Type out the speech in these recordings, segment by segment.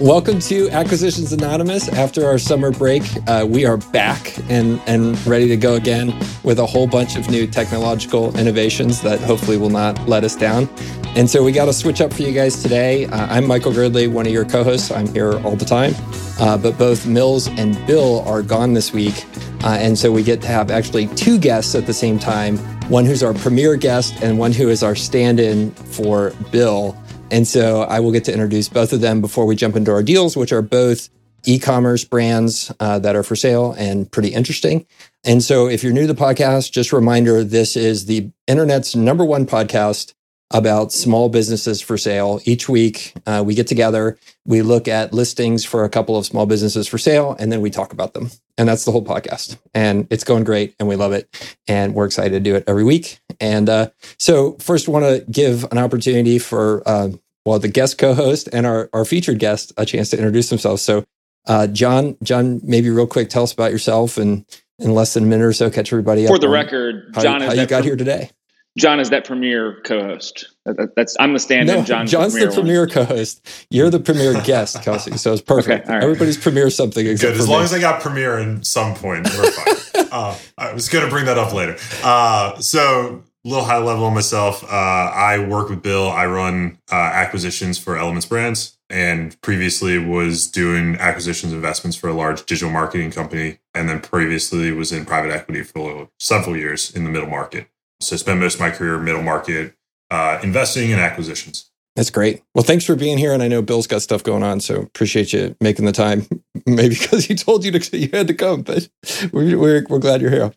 Welcome to Acquisitions Anonymous. After our summer break, uh, we are back and, and ready to go again with a whole bunch of new technological innovations that hopefully will not let us down. And so we got to switch up for you guys today. Uh, I'm Michael Girdley, one of your co hosts. I'm here all the time. Uh, but both Mills and Bill are gone this week. Uh, and so we get to have actually two guests at the same time one who's our premier guest and one who is our stand in for Bill. And so I will get to introduce both of them before we jump into our deals, which are both e commerce brands uh, that are for sale and pretty interesting. And so if you're new to the podcast, just a reminder this is the internet's number one podcast about small businesses for sale. Each week, uh, we get together, we look at listings for a couple of small businesses for sale, and then we talk about them. And that's the whole podcast. And it's going great, and we love it. And we're excited to do it every week. And uh, so, first, want to give an opportunity for uh, well, the guest co-host and our our featured guest a chance to introduce themselves. So, uh, John, John, maybe real quick, tell us about yourself and in less than a minute or so, catch everybody up. For the record, how, John, how you got here today. John is that premier co-host. That's I'm the stand-in. No, John's, John's the premier, the premier co-host. You're the premier guest, Kelcey. So it's perfect. Okay, right. Everybody's premier something. Good. As long as I got premier in some point, we're fine. uh, I was going to bring that up later. Uh, so a little high level on myself. Uh, I work with Bill. I run uh, acquisitions for Elements Brands, and previously was doing acquisitions investments for a large digital marketing company, and then previously was in private equity for several years in the middle market. So I spent most of my career middle market uh, investing and acquisitions. That's great. Well, thanks for being here. And I know Bill's got stuff going on, so appreciate you making the time. Maybe because he told you to, you had to come, but we're, we're, we're glad you're here.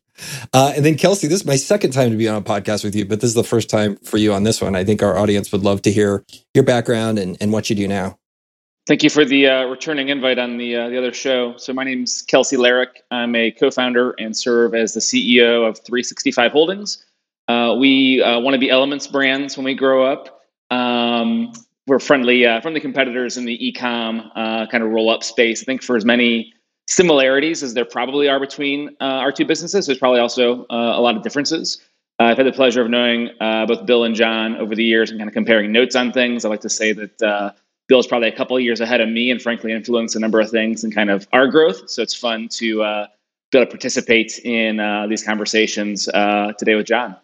Uh, and then Kelcey, this is my second time to be on a podcast with you, but this is the first time for you on this one. I think our audience would love to hear your background and, and what you do now. Thank you for the uh, returning invite on the uh, the other show. So my name's Kelcey Lehrich. I'm a co-founder and serve as the CEO of 365 Holdings. Uh, we uh, want to be Elements brands when we grow up. Um, we're friendly uh, friendly competitors in the e-com kind of roll up space. I think for as many similarities as there probably are between uh, our two businesses. There's probably also uh, a lot of differences. Uh, I've had the pleasure of knowing uh, both Bill and John over the years and kind of comparing notes on things. I like to say that uh, Bill is probably a couple years ahead of me and frankly influenced a number of things and kind of our growth. So it's fun to uh, be able to participate in these conversations today with John.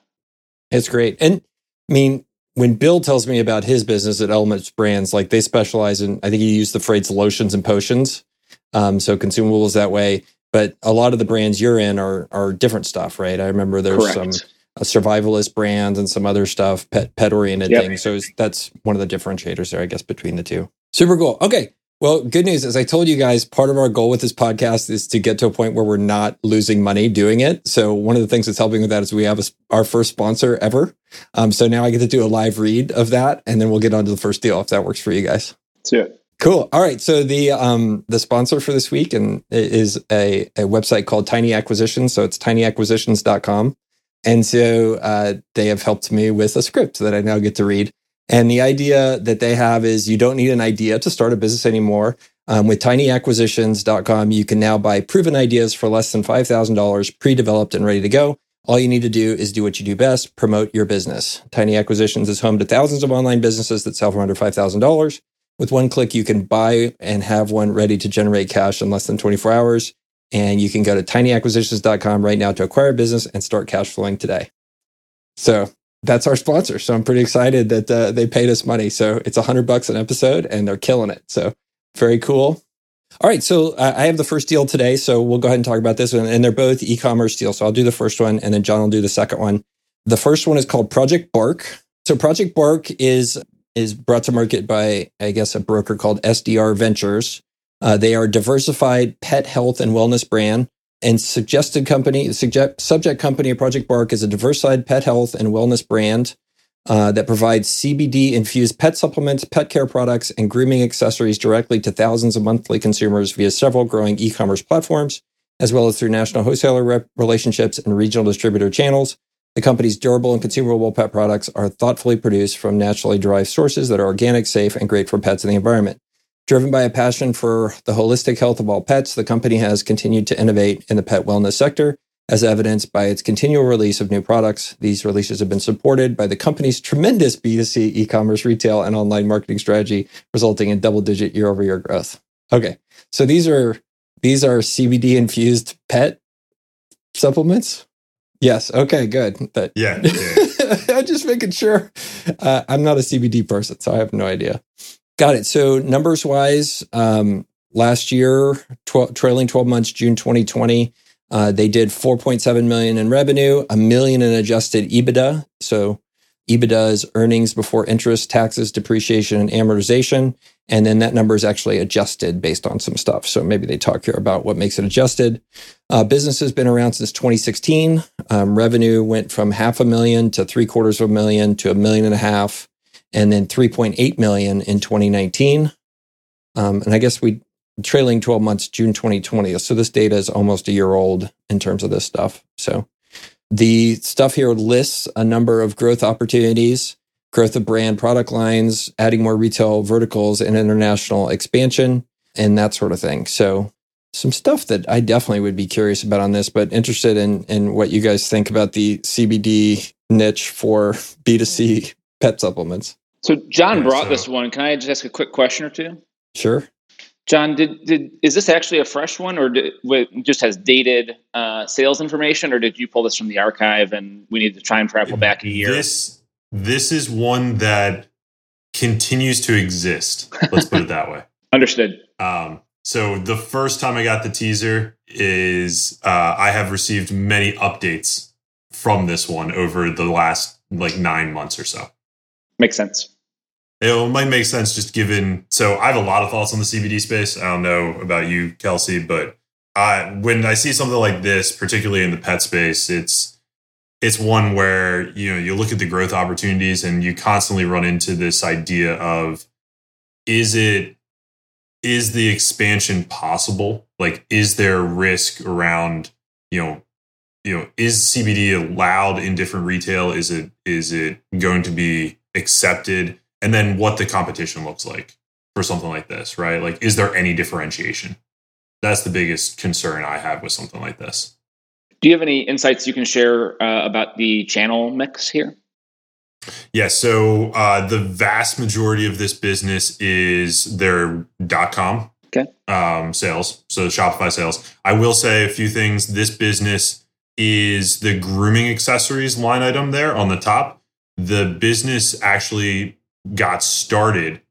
It's great. And I mean, when Bill tells me about his business at Elements Brands, like they specialize in, I think he used the phrase lotions and potions. Um, so consumables that way. But a lot of the brands you're in are are different stuff, right? I remember there's Correct. some uh, survivalist brands and some other stuff, pet pet oriented yep. things. So that's one of the differentiators there, I guess, between the two. Super cool. Okay. Well, good news. As I told you guys, part of our goal with this podcast is to get to a point where we're not losing money doing it. So one of the things that's helping with that is we have a, our first sponsor ever. Um, so now I get to do a live read of that, and then we'll get on to the first deal if that works for you guys. That's it. Cool. All right. So the um the sponsor for this week and is a, a website called Tiny Acquisitions. So it's tinyacquisitions.com. And so uh, they have helped me with a script that I now get to read. And the idea that they have is you don't need an idea to start a business anymore. Um, with tinyacquisitions.com, you can now buy proven ideas for less than $5,000, pre developed and ready to go. All you need to do is do what you do best promote your business. Tiny Acquisitions is home to thousands of online businesses that sell for under $5,000. With one click, you can buy and have one ready to generate cash in less than 24 hours. And you can go to tinyacquisitions.com right now to acquire a business and start cash flowing today. So that's our sponsor. So I'm pretty excited that uh, they paid us money. So it's a hundred bucks an episode and they're killing it. So very cool. All right. So uh, I have the first deal today. So we'll go ahead and talk about this one. And they're both e-commerce deals. So I'll do the first one and then John will do the second one. The first one is called Project Bark. So Project Bark is is brought to market by, I guess, a broker called SDR Ventures. Uh, they are diversified pet health and wellness brand. And suggested company, suggest, subject company of Project Bark is a diversified pet health and wellness brand uh, that provides CBD infused pet supplements, pet care products, and grooming accessories directly to thousands of monthly consumers via several growing e commerce platforms, as well as through national wholesaler rep- relationships and regional distributor channels. The company's durable and consumable pet products are thoughtfully produced from naturally derived sources that are organic, safe, and great for pets and the environment. Driven by a passion for the holistic health of all pets, the company has continued to innovate in the pet wellness sector, as evidenced by its continual release of new products. These releases have been supported by the company's tremendous B2C e commerce, retail, and online marketing strategy, resulting in double digit year over year growth. Okay. So these are these are CBD infused pet supplements. Yes. Okay. Good. But yeah. yeah. I'm just making sure. Uh, I'm not a CBD person, so I have no idea. Got it. So numbers wise, um, last year, trailing 12 months, June 2020, uh, they did 4.7 million in revenue, a million in adjusted EBITDA. So EBITDA is earnings before interest, taxes, depreciation, and amortization. And then that number is actually adjusted based on some stuff. So maybe they talk here about what makes it adjusted. Uh, business has been around since 2016. Um, revenue went from half a million to three quarters of a million to a million and a half, and then 3.8 million in 2019. Um, and I guess we trailing 12 months, June 2020. So this data is almost a year old in terms of this stuff. So the stuff here lists a number of growth opportunities, growth of brand product lines, adding more retail verticals and international expansion and that sort of thing. So some stuff that I definitely would be curious about on this, but interested in in what you guys think about the CBD niche for B2C pet supplements. So John brought so. this one. Can I just ask a quick question or two? Sure. John, did, did is this actually a fresh one, or did, just has dated uh, sales information, or did you pull this from the archive and we need to try and travel back a year? This this is one that continues to exist. Let's put it that way. Understood. Um, so the first time I got the teaser is uh, I have received many updates from this one over the last like nine months or so. Makes sense it might make sense just given. So I have a lot of thoughts on the CBD space. I don't know about you, Kelcey, but I, when I see something like this, particularly in the pet space, it's it's one where you know you look at the growth opportunities and you constantly run into this idea of is it is the expansion possible? Like, is there risk around you know you know is CBD allowed in different retail? Is it is it going to be accepted? And then what the competition looks like for something like this, right? Like, is there any differentiation? That's the biggest concern I have with something like this. Do you have any insights you can share uh, about the channel mix here? Yeah, so uh, the vast majority of this business is their dot com okay. um, sales, so Shopify sales. I will say a few things. This business is the grooming accessories line item there on the top. The business actually got started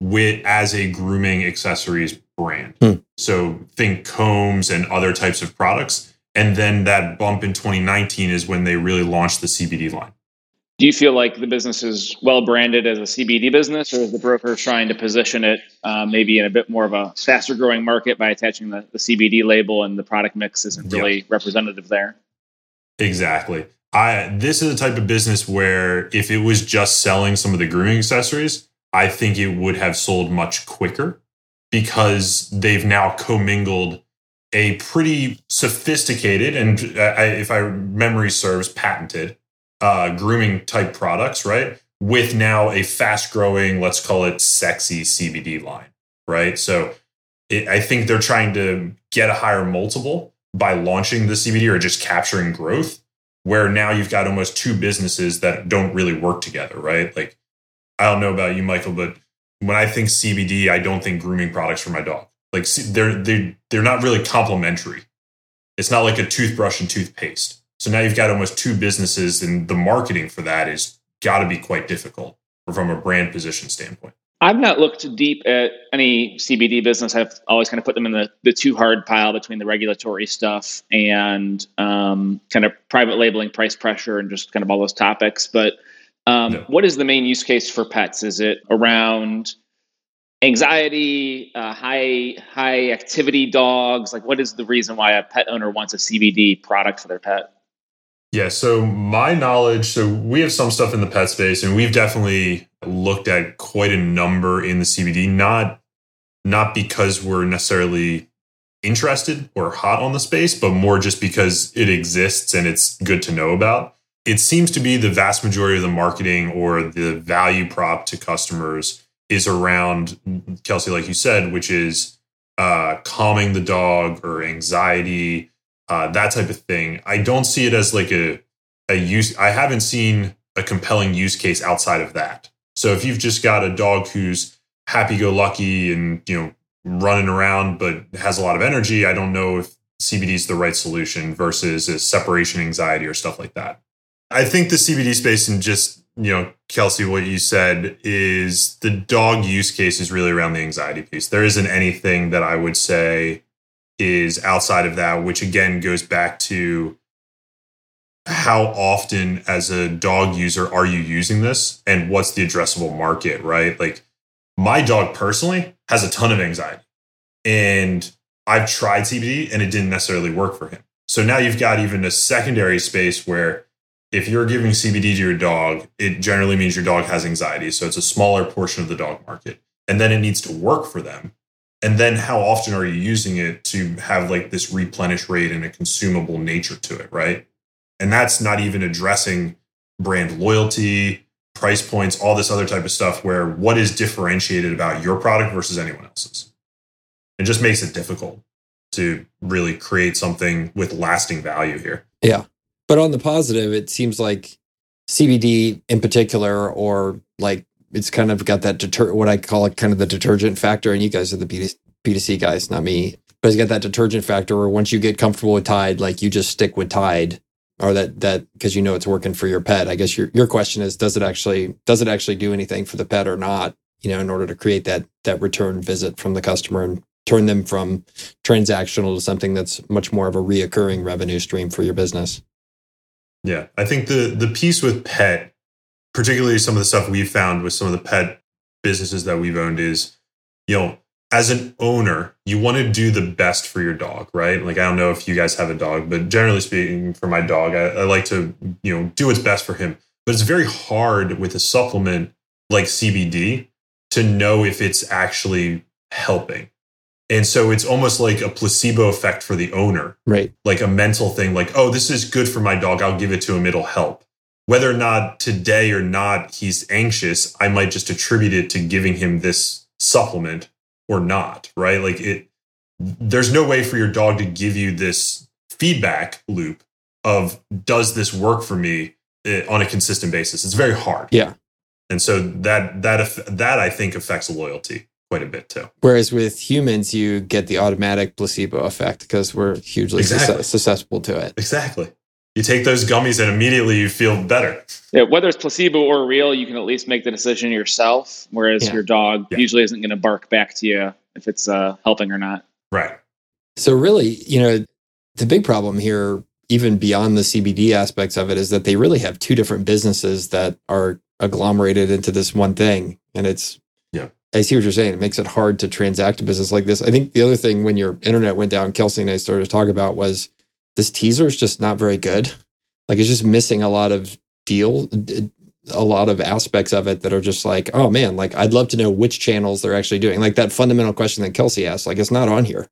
with as a grooming accessories brand. Hmm. So think combs and other types of products. And then that bump in 2019 is when they really launched the CBD line. Do you feel like the business is well branded as a CBD business, or is the broker trying to position it uh, maybe in a bit more of a faster growing market by attaching the, the CBD label and the product mix isn't really yep. representative there? Exactly. I this is a type of business where if it was just selling some of the grooming accessories, I think it would have sold much quicker because they've now commingled a pretty sophisticated and uh, if I memory serves patented uh, grooming type products, right? With now a fast growing, let's call it sexy CBD line, right? So it, I think they're trying to get a higher multiple by launching the CBD or just capturing growth where now you've got almost two businesses that don't really work together, right? Like, I don't know about you, Michael, but when I think CBD, I don't think grooming products for my dog. Like they're they're they're not really complementary. It's not like a toothbrush and toothpaste. So now you've got almost two businesses, and the marketing for that is got to be quite difficult from a brand position standpoint. I've not looked deep at any CBD business. I've always kind of put them in the, the too hard pile between the regulatory stuff and um, kind of private labeling, price pressure, and just kind of all those topics. But um, no. what is the main use case for pets? Is it around anxiety, uh, high high activity dogs? Like, what is the reason why a pet owner wants a CBD product for their pet? Yeah, so my knowledge, so we have some stuff in the pet space, and we've definitely looked at quite a number in the CBD, not not because we're necessarily interested or hot on the space, but more just because it exists and it's good to know about. It seems to be the vast majority of the marketing or the value prop to customers is around Kelcey, like you said, which is uh, calming the dog or anxiety, uh, that type of thing. I don't see it as like a a use. I haven't seen a compelling use case outside of that. So if you've just got a dog who's happy go lucky and you know running around but has a lot of energy, I don't know if CBD is the right solution versus a separation anxiety or stuff like that. I think the CBD space and just you know Kelcey, what you said is the dog use case is really around the anxiety piece. There isn't anything that I would say is outside of that, which again goes back to how often as a dog user are you using this and what's the addressable market, right? Like my dog personally has a ton of anxiety and I've tried CBD and it didn't necessarily work for him. So now you've got even a secondary space where if you're giving CBD to your dog, it generally means your dog has anxiety. So it's a smaller portion of the dog market. And then it needs to work for them. And then how often are you using it to have like this replenish rate and a consumable nature to it, right? And that's not even addressing brand loyalty, price points, all this other type of stuff where what is differentiated about your product versus anyone else's. It just makes it difficult to really create something with lasting value here. Yeah. But on the positive, it seems like CBD in particular, or like it's kind of got that deter what I call it kind of the detergent factor. And you guys are the B2C guys, not me. But it's got that detergent factor where once you get comfortable with Tide, like you just stick with Tide or that that because you know it's working for your pet. I guess your your question is does it actually does it actually do anything for the pet or not? You know, in order to create that that return visit from the customer and turn them from transactional to something that's much more of a reoccurring revenue stream for your business. Yeah, I think the the piece with pet, particularly some of the stuff we've found with some of the pet businesses that we've owned is, you know, as an owner, you want to do the best for your dog, right? Like I don't know if you guys have a dog, but generally speaking, for my dog, I, I like to you know do what's best for him. But it's very hard with a supplement like CBD to know if it's actually helping. And so it's almost like a placebo effect for the owner. Right. Like a mental thing, like, oh, this is good for my dog. I'll give it to him. It'll help. Whether or not today or not he's anxious, I might just attribute it to giving him this supplement or not, right? Like it, there's no way for your dog to give you this feedback loop of does this work for me eh, on a consistent basis. It's very hard. Yeah. And so that that that I think affects loyalty quite a bit too. Whereas with humans, you get the automatic placebo effect because we're hugely exactly. susceptible to it. Exactly. You take those gummies and immediately you feel better. Yeah, whether it's placebo or real, you can at least make the decision yourself. Whereas yeah. your dog yeah. usually isn't going to bark back to you if it's uh, helping or not. Right. So really, you know, the big problem here, even beyond the CBD aspects of it, is that they really have two different businesses that are agglomerated into this one thing, and it's yeah. I see what you're saying. It makes it hard to transact a business like this. I think the other thing when your internet went down, Kelcey and I started to talk about was this teaser is just not very good. Like it's just missing a lot of deal, a lot of aspects of it that are just like, oh man, like I'd love to know which channels they're actually doing. Like that fundamental question that Kelcey asked, like it's not on here.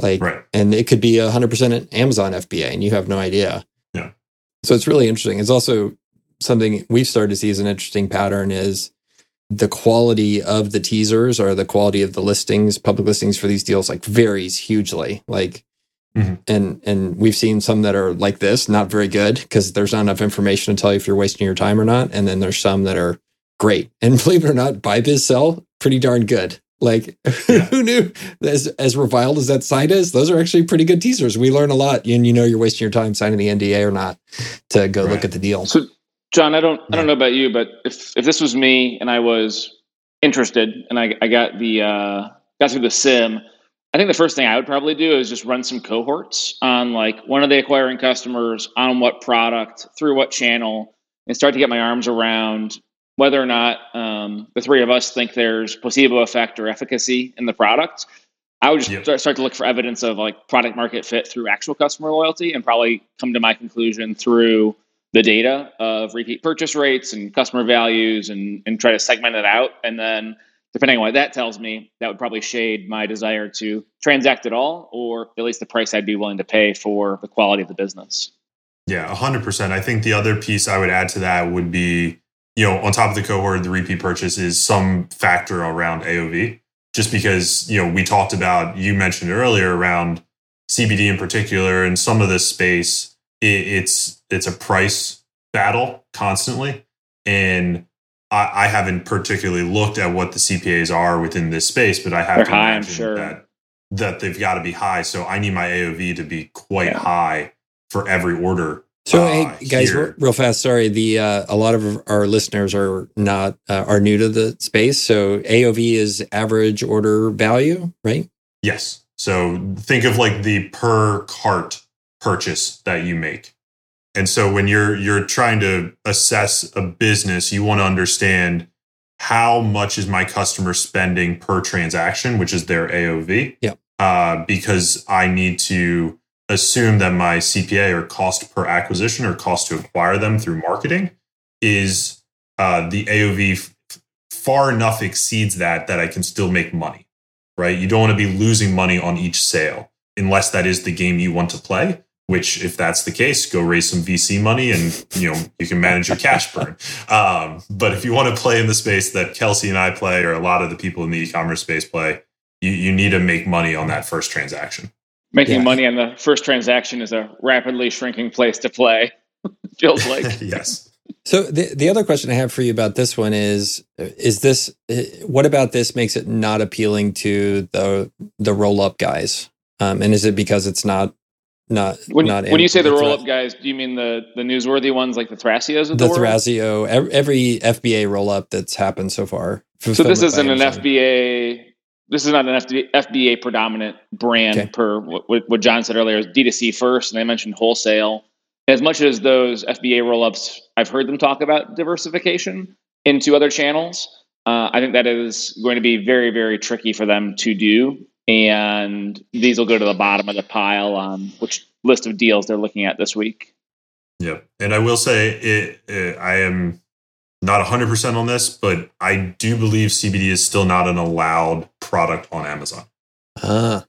Like, right. and it could be a hundred percent Amazon FBA and you have no idea. Yeah. So it's really interesting. It's also something we've started to see as an interesting pattern is the quality of the teasers or the quality of the listings, public listings for these deals, like varies hugely. Like, mm-hmm. and and we've seen some that are like this, not very good because there's not enough information to tell you if you're wasting your time or not. And then there's some that are great. And believe it or not, buy biz sell pretty darn good. Like yeah. who knew as as reviled as that site is, those are actually pretty good teasers. We learn a lot and you know you're wasting your time signing the NDA or not to go right. look at the deal. So John, I don't I don't know about you, but if if this was me and I was interested and I, I got the uh, got through the sim, I think the first thing I would probably do is just run some cohorts on like when are they acquiring customers, on what product, through what channel, and start to get my arms around whether or not um, the three of us think there's placebo effect or efficacy in the product. I would just yep. start, start to look for evidence of like product market fit through actual customer loyalty and probably come to my conclusion through the data of repeat purchase rates and customer values and, and try to segment it out. And then, depending on what that tells me, that would probably shade my desire to transact at all, or at least the price I'd be willing to pay for the quality of the business. Yeah, 100%. I think the other piece I would add to that would be, you know, on top of the cohort, the repeat purchase is some factor around AOV. Just because, you know, we talked about, you mentioned earlier around CBD in particular, and some of this space, it, it's it's a price battle constantly, and I, I, haven't particularly looked at what the CPAs are within this space, but I have They're to high, imagine sure. that that they've got to be high. So I need my AOV to be quite Yeah. high for every order. So, uh, hey guys, here. real, real fast. Sorry, the uh, a lot of our listeners are not uh, are new to the space. So AOV is average order value, right? Yes. So think of like the per cart purchase that you make. And so when you're you're trying to assess a business, you want to understand how much is my customer spending per transaction, which is their AOV. Yeah. Uh, because I need to assume that my CPA or cost per acquisition or cost to acquire them through marketing is uh, the AOV f- far enough exceeds that that I can still make money right? You don't want to be losing money on each sale unless that is the game you want to play. Which, if that's the case, go raise some VC money and you know you can manage your cash burn. Um, but if you want to play in the space that Kelcey and I play, or a lot of the people in the e-commerce space play, you, you need to make money on that first transaction. Making Yeah. money on the first transaction is a rapidly shrinking place to play. Feels like. yes. So the the other question I have for you about this one is is this uh, what about this makes it not appealing to the the roll up guys? Um, and is it because it's not not When, not when you say the roll up guys, do you mean the, the newsworthy ones like the Thrasios of the, the world? Thrasio ev- every FBA roll up that's happened so far? So this isn't an. FBA. This is not an FBA, FBA predominant brand Okay. per what, what John said earlier. Is D2C first, and they mentioned wholesale. As much as those FBA roll ups, I've heard them talk about diversification into other channels. Uh, I think that is going to be very, very tricky for them to do, and these will go to the bottom of the pile on which list of deals they're looking at this week. Yeah, And I will say it, it I am not 100% on this, but I do believe CBD is still not an allowed product on Amazon. Ah,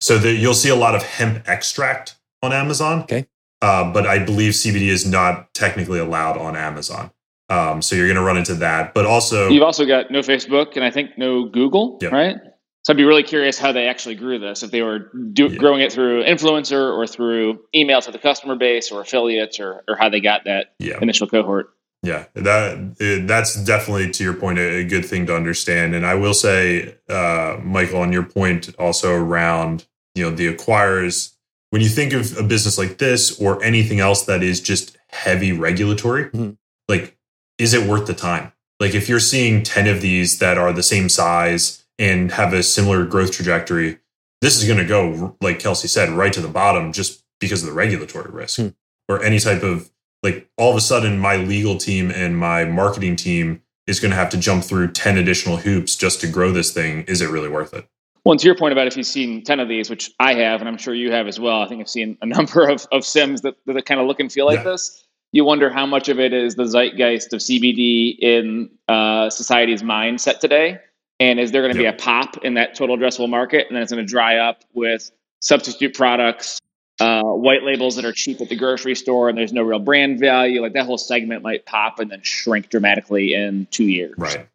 So the, you'll see a lot of hemp extract on Amazon. Okay. Uh, but I believe CBD is not technically allowed on Amazon. Um, so you're going to run into that. But also, You've also got no Facebook and I think no Google, Yeah. right? So I'd be really curious how they actually grew this. If they were do, Yeah. growing it through influencer or through email to the customer base or affiliates or, or how they got that yeah, initial cohort. yeah, that uh, that's definitely to your point a, a good thing to understand. And I will say, uh, Michael, on your point also around you know the acquirers. When you think of a business like this or anything else that is just heavy regulatory, Mhm. like is it worth the time? Like if you're seeing 10 of these that are the same size and have a similar growth trajectory, this is going to go, like Kelcey said, right to the bottom just because of the regulatory risk Hmm. or any type of like all of a sudden my legal team and my marketing team is going to have to jump through 10 additional hoops just to grow this thing. Is it really worth it? Well, and to your point about if you've seen 10 of these, which I have, and I'm sure you have as well, I think I've seen a number of, of Sims that, that kind of look and feel like Yeah. this. You wonder how much of it is the zeitgeist of CBD in uh, society's mindset today. And is there going to Yep. be a pop in that total addressable market? And then it's going to dry up with substitute products, uh, white labels that are cheap at the grocery store, and there's no real brand value. Like that whole segment might pop and then shrink dramatically in two years. Right.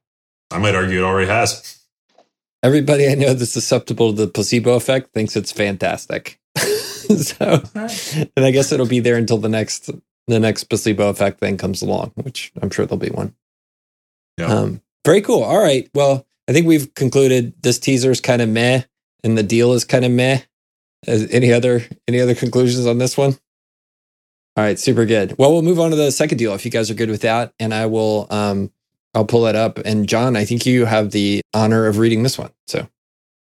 I might argue it already has. everybody I know that's susceptible to the placebo effect thinks it's fantastic. so, and I guess it'll be there until the next the next placebo effect thing comes along, which I'm sure there'll be one. Yeah. Um, very cool. All right. Well, I think we've concluded this teaser is kind of meh, and the deal is kind of meh. Any other any other conclusions on this one? All right, super good. Well, we'll move on to the second deal if you guys are good with that, and I will um I'll pull that up. And John, I think you have the honor of reading this one. So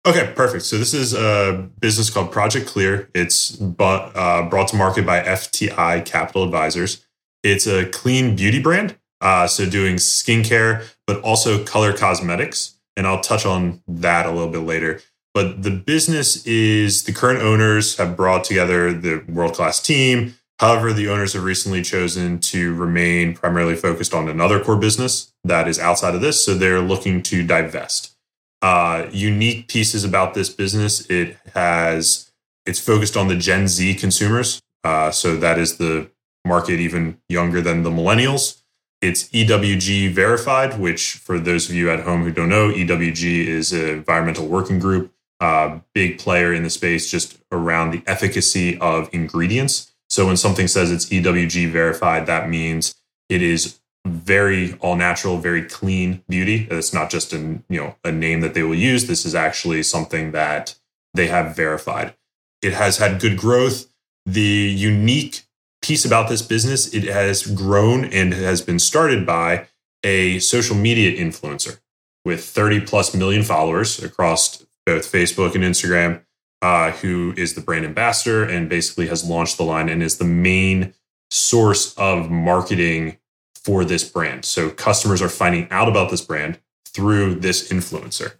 Okay, perfect. So this is a business called Project Clear. It's bu- uh, brought to market by FTI Capital Advisors. It's a clean beauty brand, uh, so doing skincare, but also color cosmetics. And I'll touch on that a little bit later. But the business is the current owners have brought together the world class team. However, the owners have recently chosen to remain primarily focused on another core business that is outside of this. So they're looking to divest uh, unique pieces about this business. It has it's focused on the Gen Z consumers, uh, so that is the market even younger than the millennials. It's EWG verified, which for those of you at home who don't know, EWG is an environmental working group uh, big player in the space just around the efficacy of ingredients. So when something says it's EWG verified, that means it is very all natural, very clean beauty. It's not just an you know a name that they will use. This is actually something that they have verified. It has had good growth. The unique piece about this business, it has grown and has been started by a social media influencer with 30 plus million followers across both Facebook and Instagram, uh, who is the brand ambassador and basically has launched the line and is the main source of marketing for this brand. So customers are finding out about this brand through this influencer.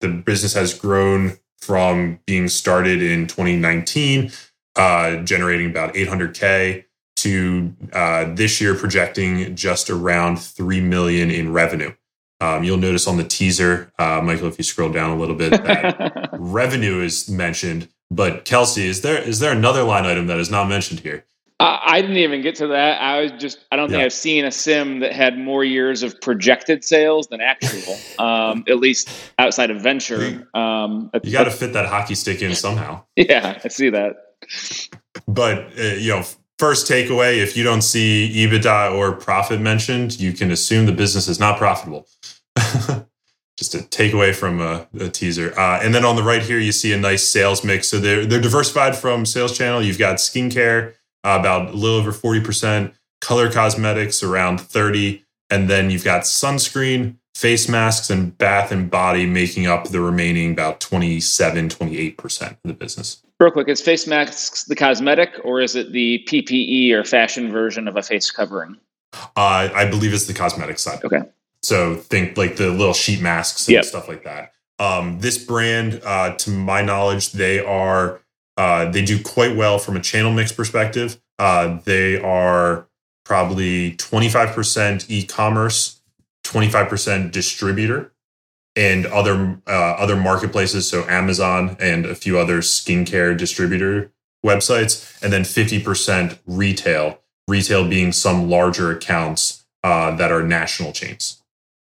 The business has grown from being started in 2019, uh, generating about 800K to uh, this year projecting just around 3 million in revenue. Um, you'll notice on the teaser, uh, Michael, if you scroll down a little bit, that revenue is mentioned. But Kelcey, is there is there another line item that is not mentioned here? I didn't even get to that. I was just, I don't think yeah. I've seen a sim that had more years of projected sales than actual, um, at least outside of venture. Um, you got to fit that hockey stick in somehow. Yeah, I see that. But, uh, you know, first takeaway if you don't see EBITDA or profit mentioned, you can assume the business is not profitable. just a takeaway from a, a teaser. Uh, and then on the right here, you see a nice sales mix. So they're, they're diversified from sales channel. You've got skincare uh, about a little over 40%, color cosmetics around 30, and then you've got sunscreen, face masks, and bath and body making up the remaining about 27, 28% of the business. Real quick, is face masks the cosmetic or is it the PPE or fashion version of a face covering? Uh, I believe it's the cosmetic side. Okay. So think like the little sheet masks and yep. stuff like that. Um, this brand, uh, to my knowledge, they are uh, they do quite well from a channel mix perspective. Uh, they are probably 25% e-commerce, 25% distributor, and other uh, other marketplaces, so Amazon and a few other skincare distributor websites, and then 50% retail. Retail being some larger accounts uh, that are national chains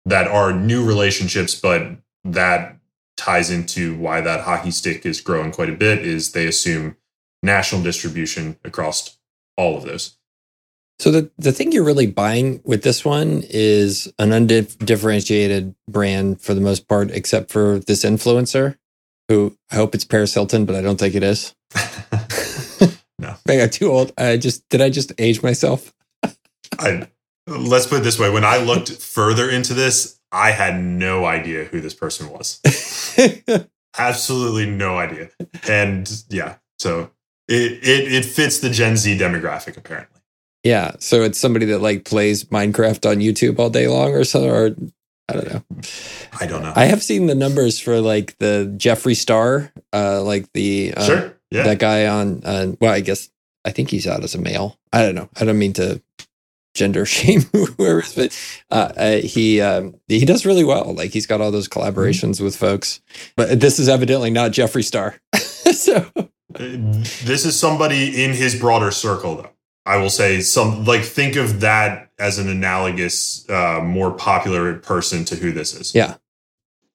that are new relationships, but that ties into why that hockey stick is growing quite a bit is they assume national distribution across all of those. So the, the thing you're really buying with this one is an undifferentiated brand for the most part, except for this influencer, who I hope it's Paris Hilton, but I don't think it is. no, I got too old. I just did I just age myself? I let's put it this way: when I looked further into this, I had no idea who this person was. Absolutely no idea. And yeah, so it, it it fits the Gen Z demographic apparently. Yeah, so it's somebody that like plays Minecraft on YouTube all day long or so or I don't know. I don't know. I have seen the numbers for like the Jeffree Star, uh like the uh, sure. yeah. that guy on uh, well, I guess I think he's out as a male. I don't know. I don't mean to gender shame whoever but uh, uh, he um, he does really well like he's got all those collaborations mm-hmm. with folks but this is evidently not jeffree star so uh, this is somebody in his broader circle though i will say some like think of that as an analogous uh, more popular person to who this is yeah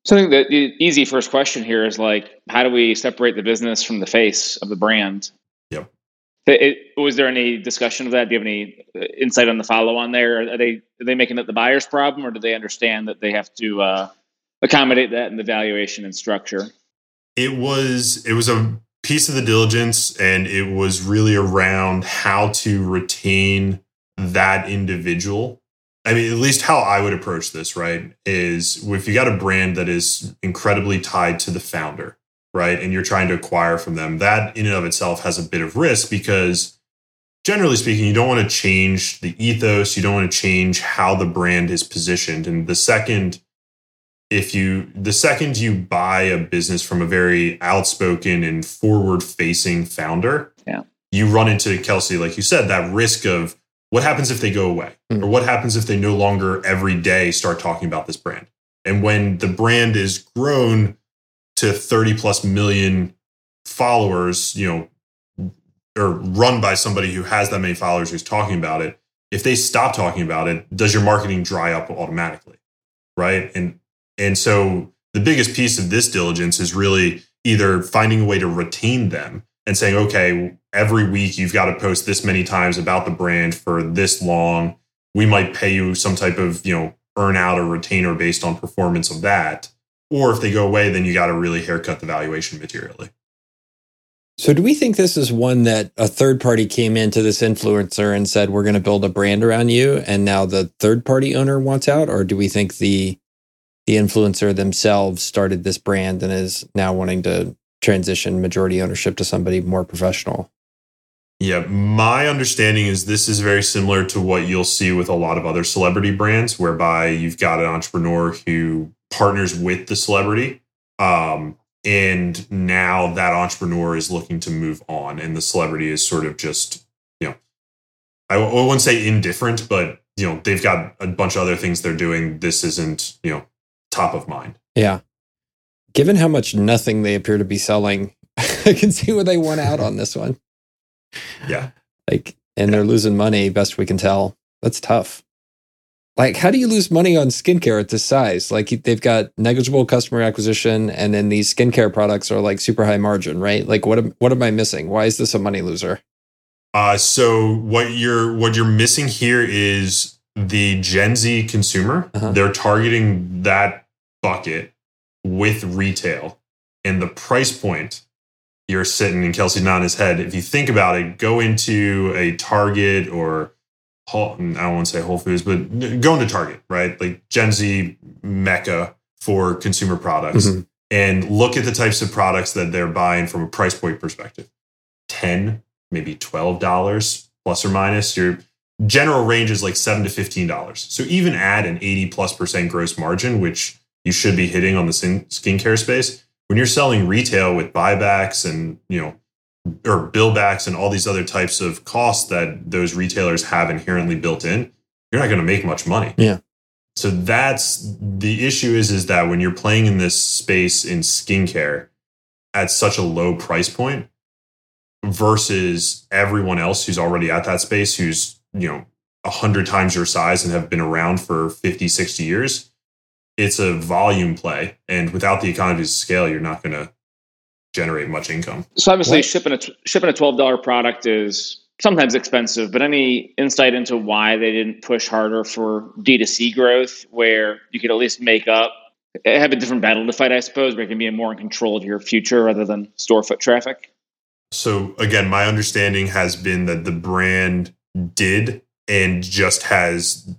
so I think the easy first question here is like, how do we separate the business from the face of the brand? Yep. It, was there any discussion of that? Do you have any uh, insight on the follow on there? Are they are they making it the buyer's problem, or do they understand that they have to uh, accommodate that in the valuation and structure? It was it was a piece of the diligence, and it was really around how to retain that individual. I mean, at least how I would approach this, right? Is if you got a brand that is incredibly tied to the founder, right? And you're trying to acquire from them, that in and of itself has a bit of risk because generally speaking, you don't want to change the ethos, you don't want to change how the brand is positioned. And the second if you the second you buy a business from a very outspoken and forward facing founder, yeah. you run into Kelcey, like you said, that risk of what happens if they go away? Mm. Or what happens if they no longer every day start talking about this brand? And when the brand is grown to 30 plus million followers, you know, or run by somebody who has that many followers who's talking about it, if they stop talking about it, does your marketing dry up automatically? Right. And and so the biggest piece of this diligence is really either finding a way to retain them and saying, okay, every week you've got to post this many times about the brand for this long. We might pay you some type of, you know, earn out or retainer based on performance of that. Or if they go away, then you got to really haircut the valuation materially. So, do we think this is one that a third party came into this influencer and said, We're going to build a brand around you, and now the third party owner wants out? Or do we think the the influencer themselves started this brand and is now wanting to transition majority ownership to somebody more professional? Yeah, my understanding is this is very similar to what you'll see with a lot of other celebrity brands, whereby you've got an entrepreneur who partners with the celebrity. Um, and now that entrepreneur is looking to move on, and the celebrity is sort of just, you know, I, I wouldn't say indifferent, but, you know, they've got a bunch of other things they're doing. This isn't, you know, top of mind. Yeah. Given how much nothing they appear to be selling, I can see where they went out on this one. Yeah. Like, and they're losing money, best we can tell. That's tough. Like, how do you lose money on skincare at this size? Like, they've got negligible customer acquisition, and then these skincare products are like super high margin, right? Like, what am, what am I missing? Why is this a money loser? Uh, so what you're what you're missing here is the Gen Z consumer. Uh-huh. They're targeting that bucket with retail, and the price point you're sitting in Kelcey nodding his head. If you think about it, go into a Target or I don't want to say Whole Foods, but go into Target, right? Like Gen Z mecca for consumer products, mm-hmm. and look at the types of products that they're buying from a price point perspective. Ten, maybe twelve dollars plus or minus. Your general range is like seven to fifteen dollars. So even add an eighty plus percent gross margin, which you should be hitting on the skincare space. When you're selling retail with buybacks and you know or billbacks and all these other types of costs that those retailers have inherently built in you're not going to make much money. Yeah. So that's the issue is is that when you're playing in this space in skincare at such a low price point versus everyone else who's already at that space who's you know 100 times your size and have been around for 50 60 years it's a volume play, and without the economies of scale, you're not going to generate much income. So obviously, what? shipping a shipping a twelve dollar product is sometimes expensive. But any insight into why they didn't push harder for D 2 C growth, where you could at least make up, eh, have a different battle to fight, I suppose, where you can be more in control of your future rather than store foot traffic. So again, my understanding has been that the brand did and just has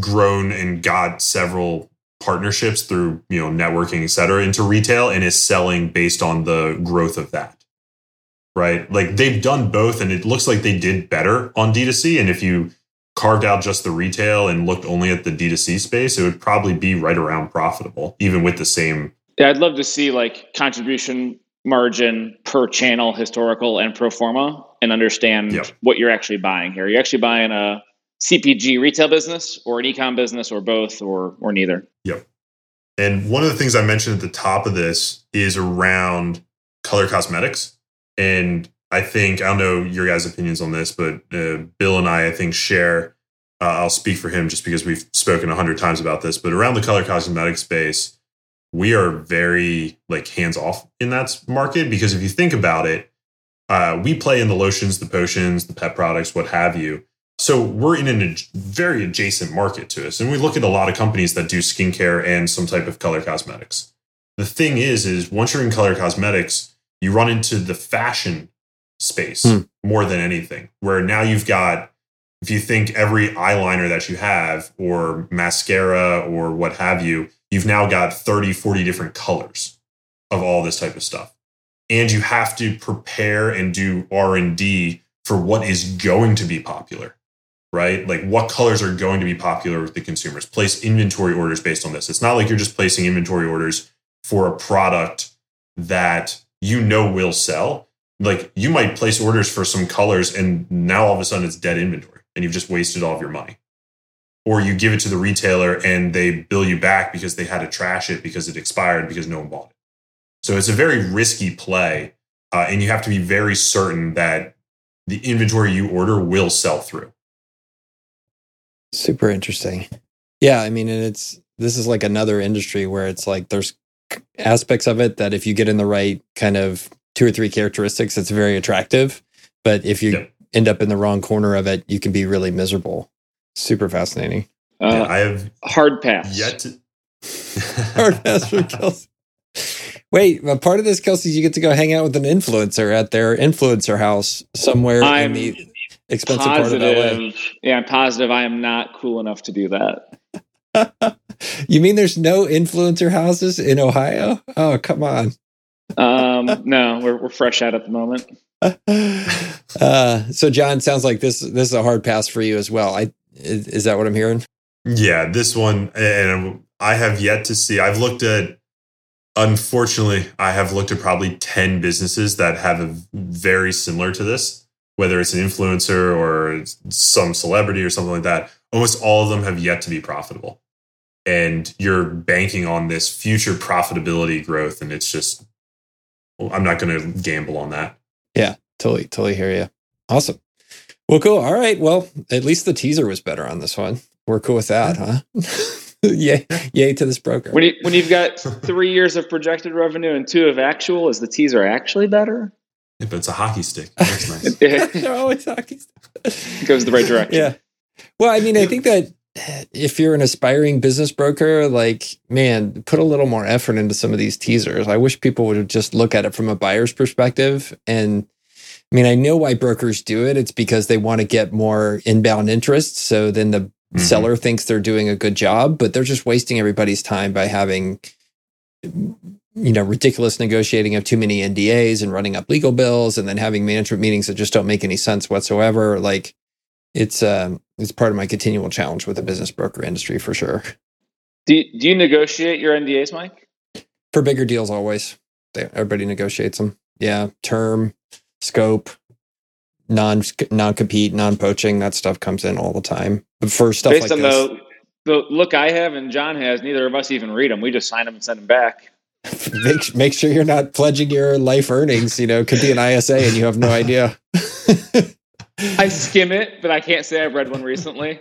grown and got several partnerships through you know networking et cetera into retail and is selling based on the growth of that right? Like they've done both and it looks like they did better on d2c and if you carved out just the retail and looked only at the d2c space it would probably be right around profitable even with the same yeah i'd love to see like contribution margin per channel historical and pro forma and understand yep. what you're actually buying here. You're actually buying a CPG retail business or an ecom business or both or or neither. Yep. And one of the things I mentioned at the top of this is around color cosmetics. And I think, I don't know your guys' opinions on this, but uh, Bill and I, I think, share. Uh, I'll speak for him just because we've spoken a hundred times about this, but around the color cosmetic space, we are very like hands off in that market because if you think about it, uh, we play in the lotions, the potions, the pet products, what have you. So we're in a very adjacent market to us. And we look at a lot of companies that do skincare and some type of color cosmetics. The thing is, is once you're in color cosmetics, you run into the fashion space hmm. more than anything, where now you've got, if you think every eyeliner that you have or mascara or what have you, you've now got 30, 40 different colors of all this type of stuff. And you have to prepare and do R&D for what is going to be popular right? Like what colors are going to be popular with the consumers. Place inventory orders based on this. It's not like you're just placing inventory orders for a product that you know will sell. Like you might place orders for some colors and now all of a sudden it's dead inventory and you've just wasted all of your money. Or you give it to the retailer and they bill you back because they had to trash it because it expired because no one bought it. So it's a very risky play. Uh, and you have to be very certain that the inventory you order will sell through. Super interesting. Yeah, I mean, and it's this is like another industry where it's like there's aspects of it that if you get in the right kind of two or three characteristics, it's very attractive. But if you Yeah. end up in the wrong corner of it, you can be really miserable. Super fascinating. Uh, Yeah, I have hard pass. yet to. Hard pass for Kelcey. Wait, but part of this, Kelcey, you get to go hang out with an influencer at their influencer house somewhere I'm in the expensive part of LA. positive. Yeah, I'm positive I am not cool enough to do that. you mean there's no influencer houses in Ohio? Oh, come on. Um, no, we're we're fresh out at the moment. uh, so, John, sounds like this this is a hard pass for you as well. I is, is that what I'm hearing? Yeah, this one, and I have yet to see. I've looked at, unfortunately, I have looked at probably 10 businesses that have a very similar to this, whether it's an influencer or some celebrity or something like that. Almost all of them have yet to be profitable. And you're banking on this future profitability growth. And it's just, well, I'm not going to gamble on that. Yeah, totally, totally hear you. Awesome. Well, cool. All right. Well, at least the teaser was better on this one. We're cool with that, huh? yay, yay to this broker. When you when you've got three years of projected revenue and two of actual, is the teaser actually better? But it's a hockey stick. That's nice. it They're always hockey goes the right direction. Yeah. Well, I mean, I think that if you're an aspiring business broker, like, man, put a little more effort into some of these teasers. I wish people would just look at it from a buyer's perspective. And I mean, I know why brokers do it. It's because they want to get more inbound interest. So then the Mhm. seller thinks they're doing a good job, but they're just wasting everybody's time by having you know ridiculous negotiating of too many NDAs and running up legal bills and then having management meetings that just don't make any sense whatsoever like it's um it's part of my continual challenge with the business broker industry for sure Do you, do you negotiate your NDAs, Mike? for bigger deals always they, everybody negotiates them yeah term scope non non compete non poaching that stuff comes in all the time but for stuff Based like on this the the look I have and John has, neither of us even read them. We just sign them and send them back. Make make sure you're not pledging your life earnings. You know, could be an ISA and you have no idea. I skim it, but I can't say I've read one recently.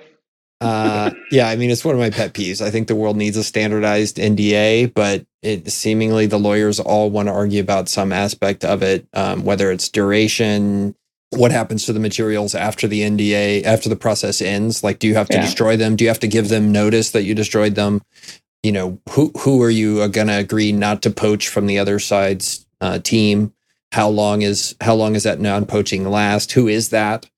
uh, yeah, I mean, it's one of my pet peeves. I think the world needs a standardized NDA, but it seemingly the lawyers all want to argue about some aspect of it, um, whether it's duration, what happens to the materials after the NDA, after the process ends. Like, do you have to Yeah. destroy them? Do you have to give them notice that you destroyed them? You know, who who are you going to agree not to poach from the other side's uh, team? How long is how long is that non poaching last? Who is that?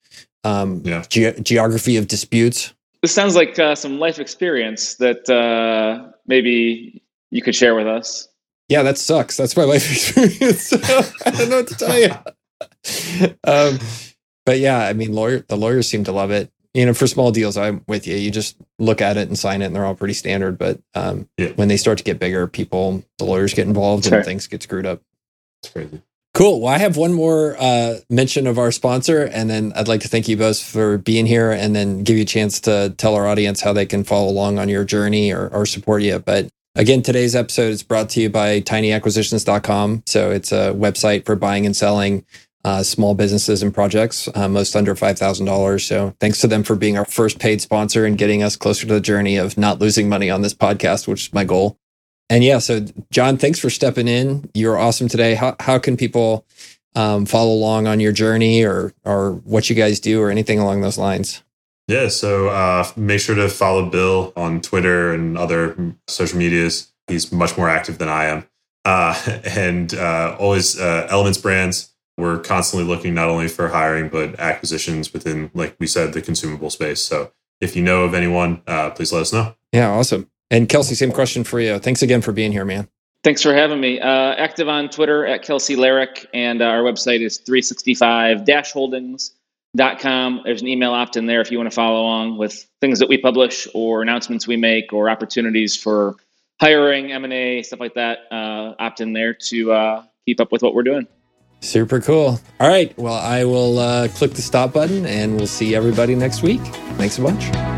Um, Yeah. ge- geography of disputes. This sounds like uh, some life experience that uh, maybe you could share with us. Yeah, that sucks. That's my life experience. I don't know what to tell you. um, but yeah, I mean, lawyer the lawyers seem to love it. You know, for small deals, I'm with you. You just look at it and sign it, and they're all pretty standard. But um, Yeah. when they start to get bigger, people, the lawyers get involved, Sure. and things get screwed up. It's crazy. Cool. Well, I have one more uh, mention of our sponsor, and then I'd like to thank you both for being here, and then give you a chance to tell our audience how they can follow along on your journey or, or support you. But again, today's episode is brought to you by tinyacquisitions.com. So it's a website for buying and selling uh, small businesses and projects, uh, most under $5,000. So thanks to them for being our first paid sponsor and getting us closer to the journey of not losing money on this podcast, which is my goal. And yeah, so John, thanks for stepping in. You're awesome today. How how can people um, follow along on your journey or or what you guys do or anything along those lines? Yeah, so uh, make sure to follow Bill on Twitter and other social medias. He's much more active than I am. Uh, and uh, always uh, Elements Brands. We're constantly looking not only for hiring, but acquisitions within, like we said, the consumable space. So if you know of anyone, uh, please let us know. Yeah, awesome. And Kelcey, same question for you. Thanks again for being here, man. Thanks for having me. Uh, active on Twitter at Kelcey Lehrich, and uh, our website is 365-holdings.com. There's an email opt in there if you want to follow along with things that we publish or announcements we make or opportunities for hiring, M&A, stuff like that. Uh, opt in there to uh, keep up with what we're doing. Super cool. All right. Well, I will uh, click the stop button and we'll see everybody next week. Thanks a bunch.